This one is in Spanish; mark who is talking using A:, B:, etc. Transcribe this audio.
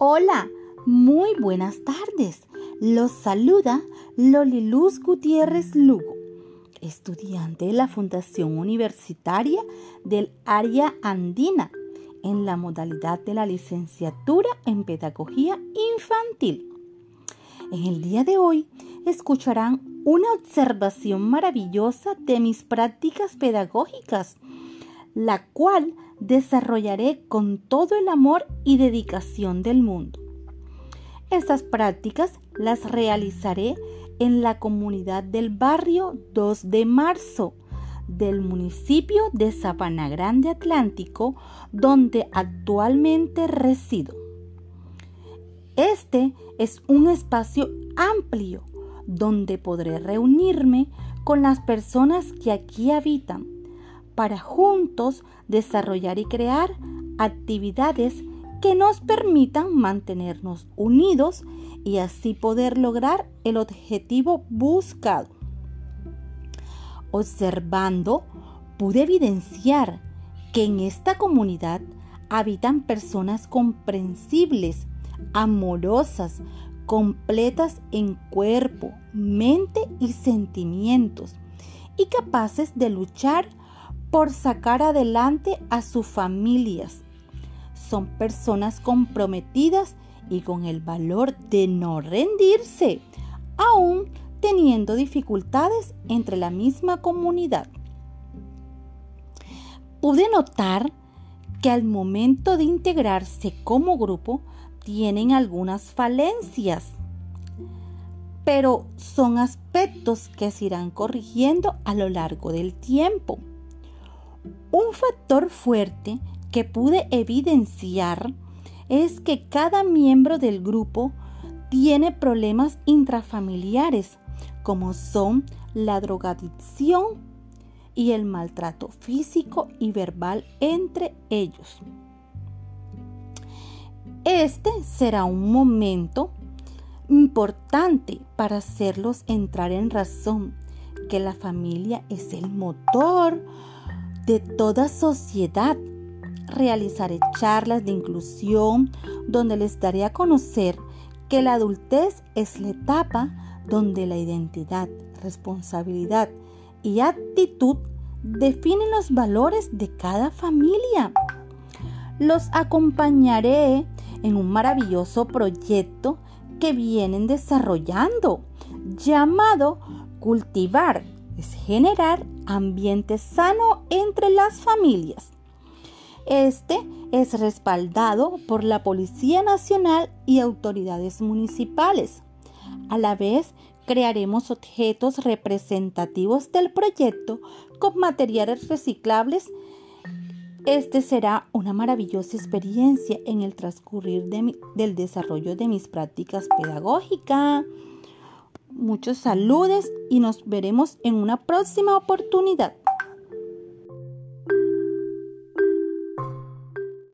A: Hola, muy buenas tardes. Los saluda Loliluz Gutiérrez Lugo, estudiante de la Fundación Universitaria del Área Andina en la modalidad de la licenciatura en Pedagogía Infantil. En el día de hoy escucharán una observación maravillosa de mis prácticas pedagógicas, la cual desarrollaré con todo el amor y dedicación del mundo. Estas prácticas las realizaré en la comunidad del barrio 2 de marzo del municipio de Sabana Grande Atlántico, donde actualmente resido. Este es un espacio amplio donde podré reunirme con las personas que aquí habitan para juntos desarrollar y crear actividades que nos permitan mantenernos unidos y así poder lograr el objetivo buscado. Observando, pude evidenciar que en esta comunidad habitan personas comprensibles, amorosas, completas en cuerpo, mente y sentimientos, y capaces de luchar por sacar adelante a sus familias. Son personas comprometidas y con el valor de no rendirse, aún teniendo dificultades entre la misma comunidad. Pude notar que al momento de integrarse como grupo tienen algunas falencias, pero son aspectos que se irán corrigiendo a lo largo del tiempo. Un factor fuerte que pude evidenciar es que cada miembro del grupo tiene problemas intrafamiliares como son la drogadicción y el maltrato físico y verbal entre ellos. Este será un momento importante para hacerlos entrar en razón que la familia es el motor de toda sociedad. Realizaré charlas de inclusión donde les daré a conocer que la adultez es la etapa donde la identidad, responsabilidad y actitud definen los valores de cada familia. Los acompañaré en un maravilloso proyecto que vienen desarrollando llamado Cultivar es generar ambiente sano entre las familias. Este es respaldado por la Policía Nacional y autoridades municipales. A la vez, crearemos objetos representativos del proyecto con materiales reciclables. Este será una maravillosa experiencia en el transcurrir del desarrollo de mis prácticas pedagógicas. Muchos saludos y nos veremos en una próxima oportunidad.